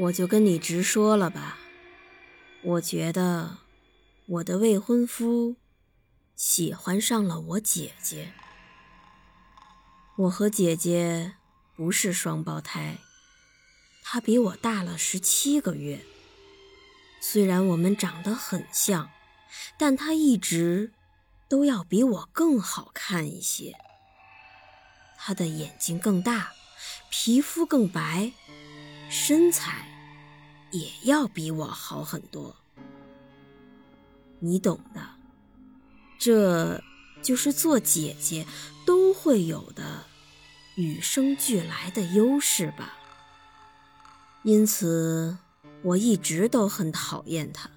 我就跟你直说了吧，我觉得我的未婚夫喜欢上了我姐姐。我和姐姐不是双胞胎，她比我大了十七个月。虽然我们长得很像，但她一直都要比我更好看一些。她的眼睛更大，皮肤更白，身材。也要比我好很多，你懂的。这就是做姐姐都会有的与生俱来的优势吧。因此，我一直都很讨厌他。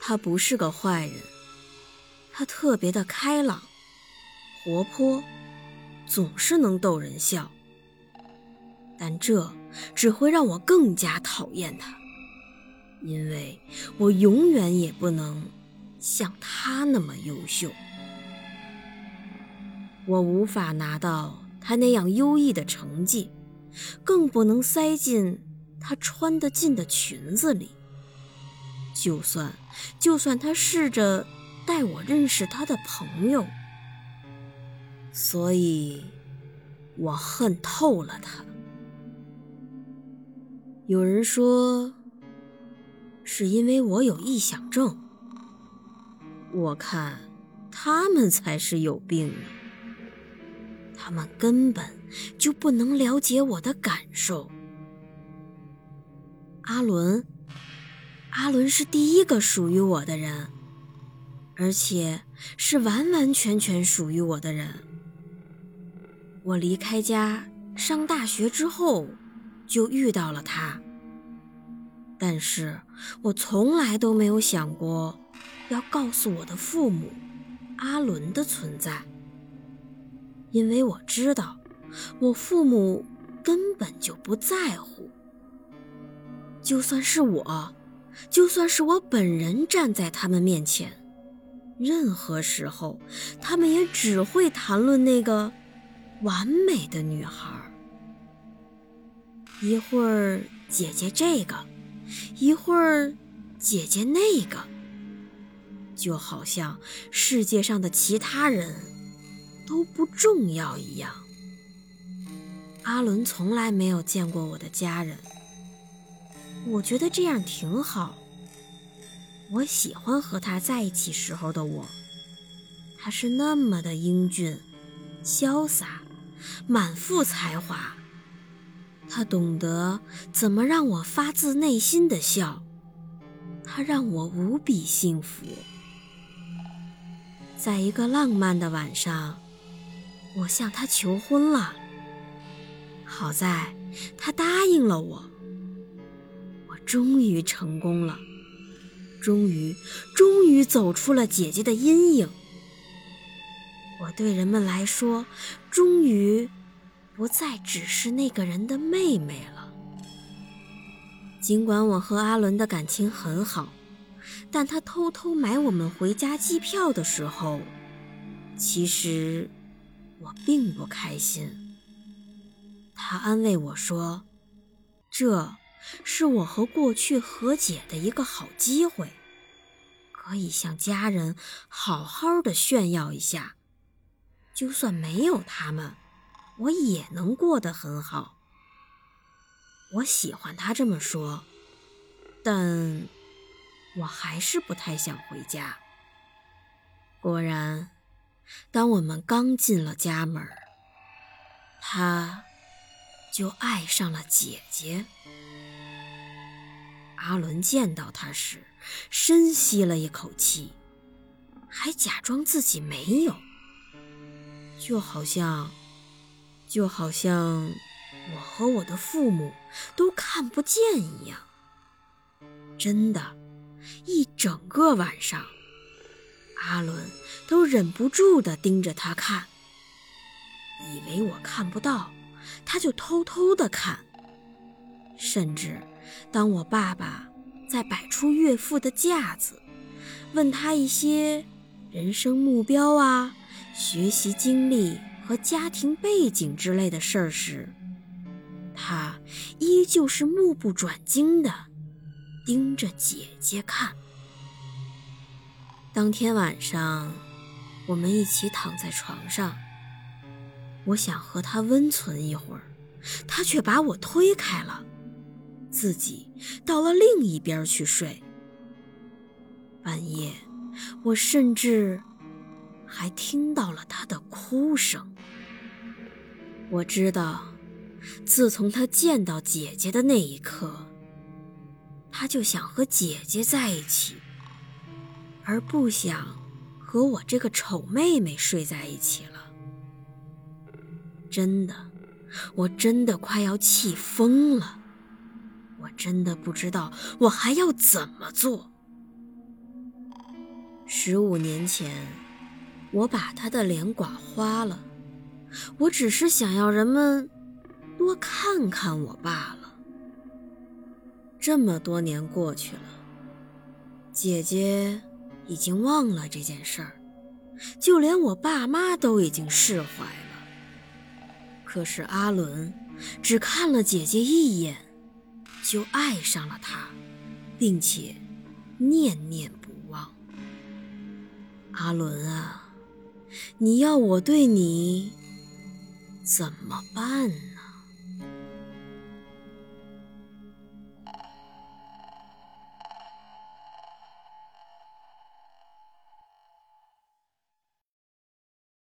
他不是个坏人，他特别的开朗、活泼，总是能逗人笑。但这。只会让我更加讨厌他，因为我永远也不能像他那么优秀。我无法拿到他那样优异的成绩，更不能塞进他穿得进的裙子里。就算就算他试着带我认识他的朋友，所以我恨透了他。有人说，是因为我有臆想症。我看他们才是有病呢。他们根本就不能了解我的感受。阿伦，阿伦是第一个属于我的人，而且是完完全全属于我的人。我离开家上大学之后。就遇到了他，但是我从来都没有想过要告诉我的父母阿伦的存在，因为我知道我父母根本就不在乎。就算是我，就算是我本人站在他们面前，任何时候他们也只会谈论那个完美的女孩。一会儿姐姐这个，一会儿姐姐那个，就好像世界上的其他人都不重要一样。阿伦从来没有见过我的家人，我觉得这样挺好。我喜欢和他在一起时候的我，他是那么的英俊、潇洒、满腹才华。他懂得怎么让我发自内心的笑，他让我无比幸福。在一个浪漫的晚上，我向他求婚了。好在他答应了我，我终于成功了，终于，终于走出了姐姐的阴影。我对人们来说，终于。不再只是那个人的妹妹了。尽管我和阿伦的感情很好，但他偷偷买我们回家机票的时候，其实我并不开心。他安慰我说：“这是我和过去和解的一个好机会，可以向家人好好的炫耀一下，就算没有他们。”我也能过得很好。我喜欢他这么说，但我还是不太想回家。果然，当我们刚进了家门，他就爱上了姐姐。阿伦见到他时，深吸了一口气，还假装自己没有，就好像。就好像我和我的父母都看不见一样。真的，一整个晚上，阿伦都忍不住地盯着他看，以为我看不到，他就偷偷地看。甚至，当我爸爸在摆出岳父的架子，问他一些人生目标啊、学习经历和家庭背景之类的事儿时，他依旧是目不转睛的盯着姐姐看。当天晚上，我们一起躺在床上，我想和他温存一会儿，他却把我推开了。自己到了另一边去睡。半夜，我甚至还听到了他的哭声。我知道，自从他见到姐姐的那一刻，他就想和姐姐在一起，而不想和我这个丑妹妹睡在一起了。真的，我真的快要气疯了。我真的不知道我还要怎么做。十五年前，我把他的脸刮花了，我只是想要人们多看看我罢了。这么多年过去了，姐姐已经忘了这件事儿，就连我爸妈都已经释怀了。可是阿伦只看了姐姐一眼。就爱上了她，并且念念不忘。阿伦啊，你要我对你怎么办呢？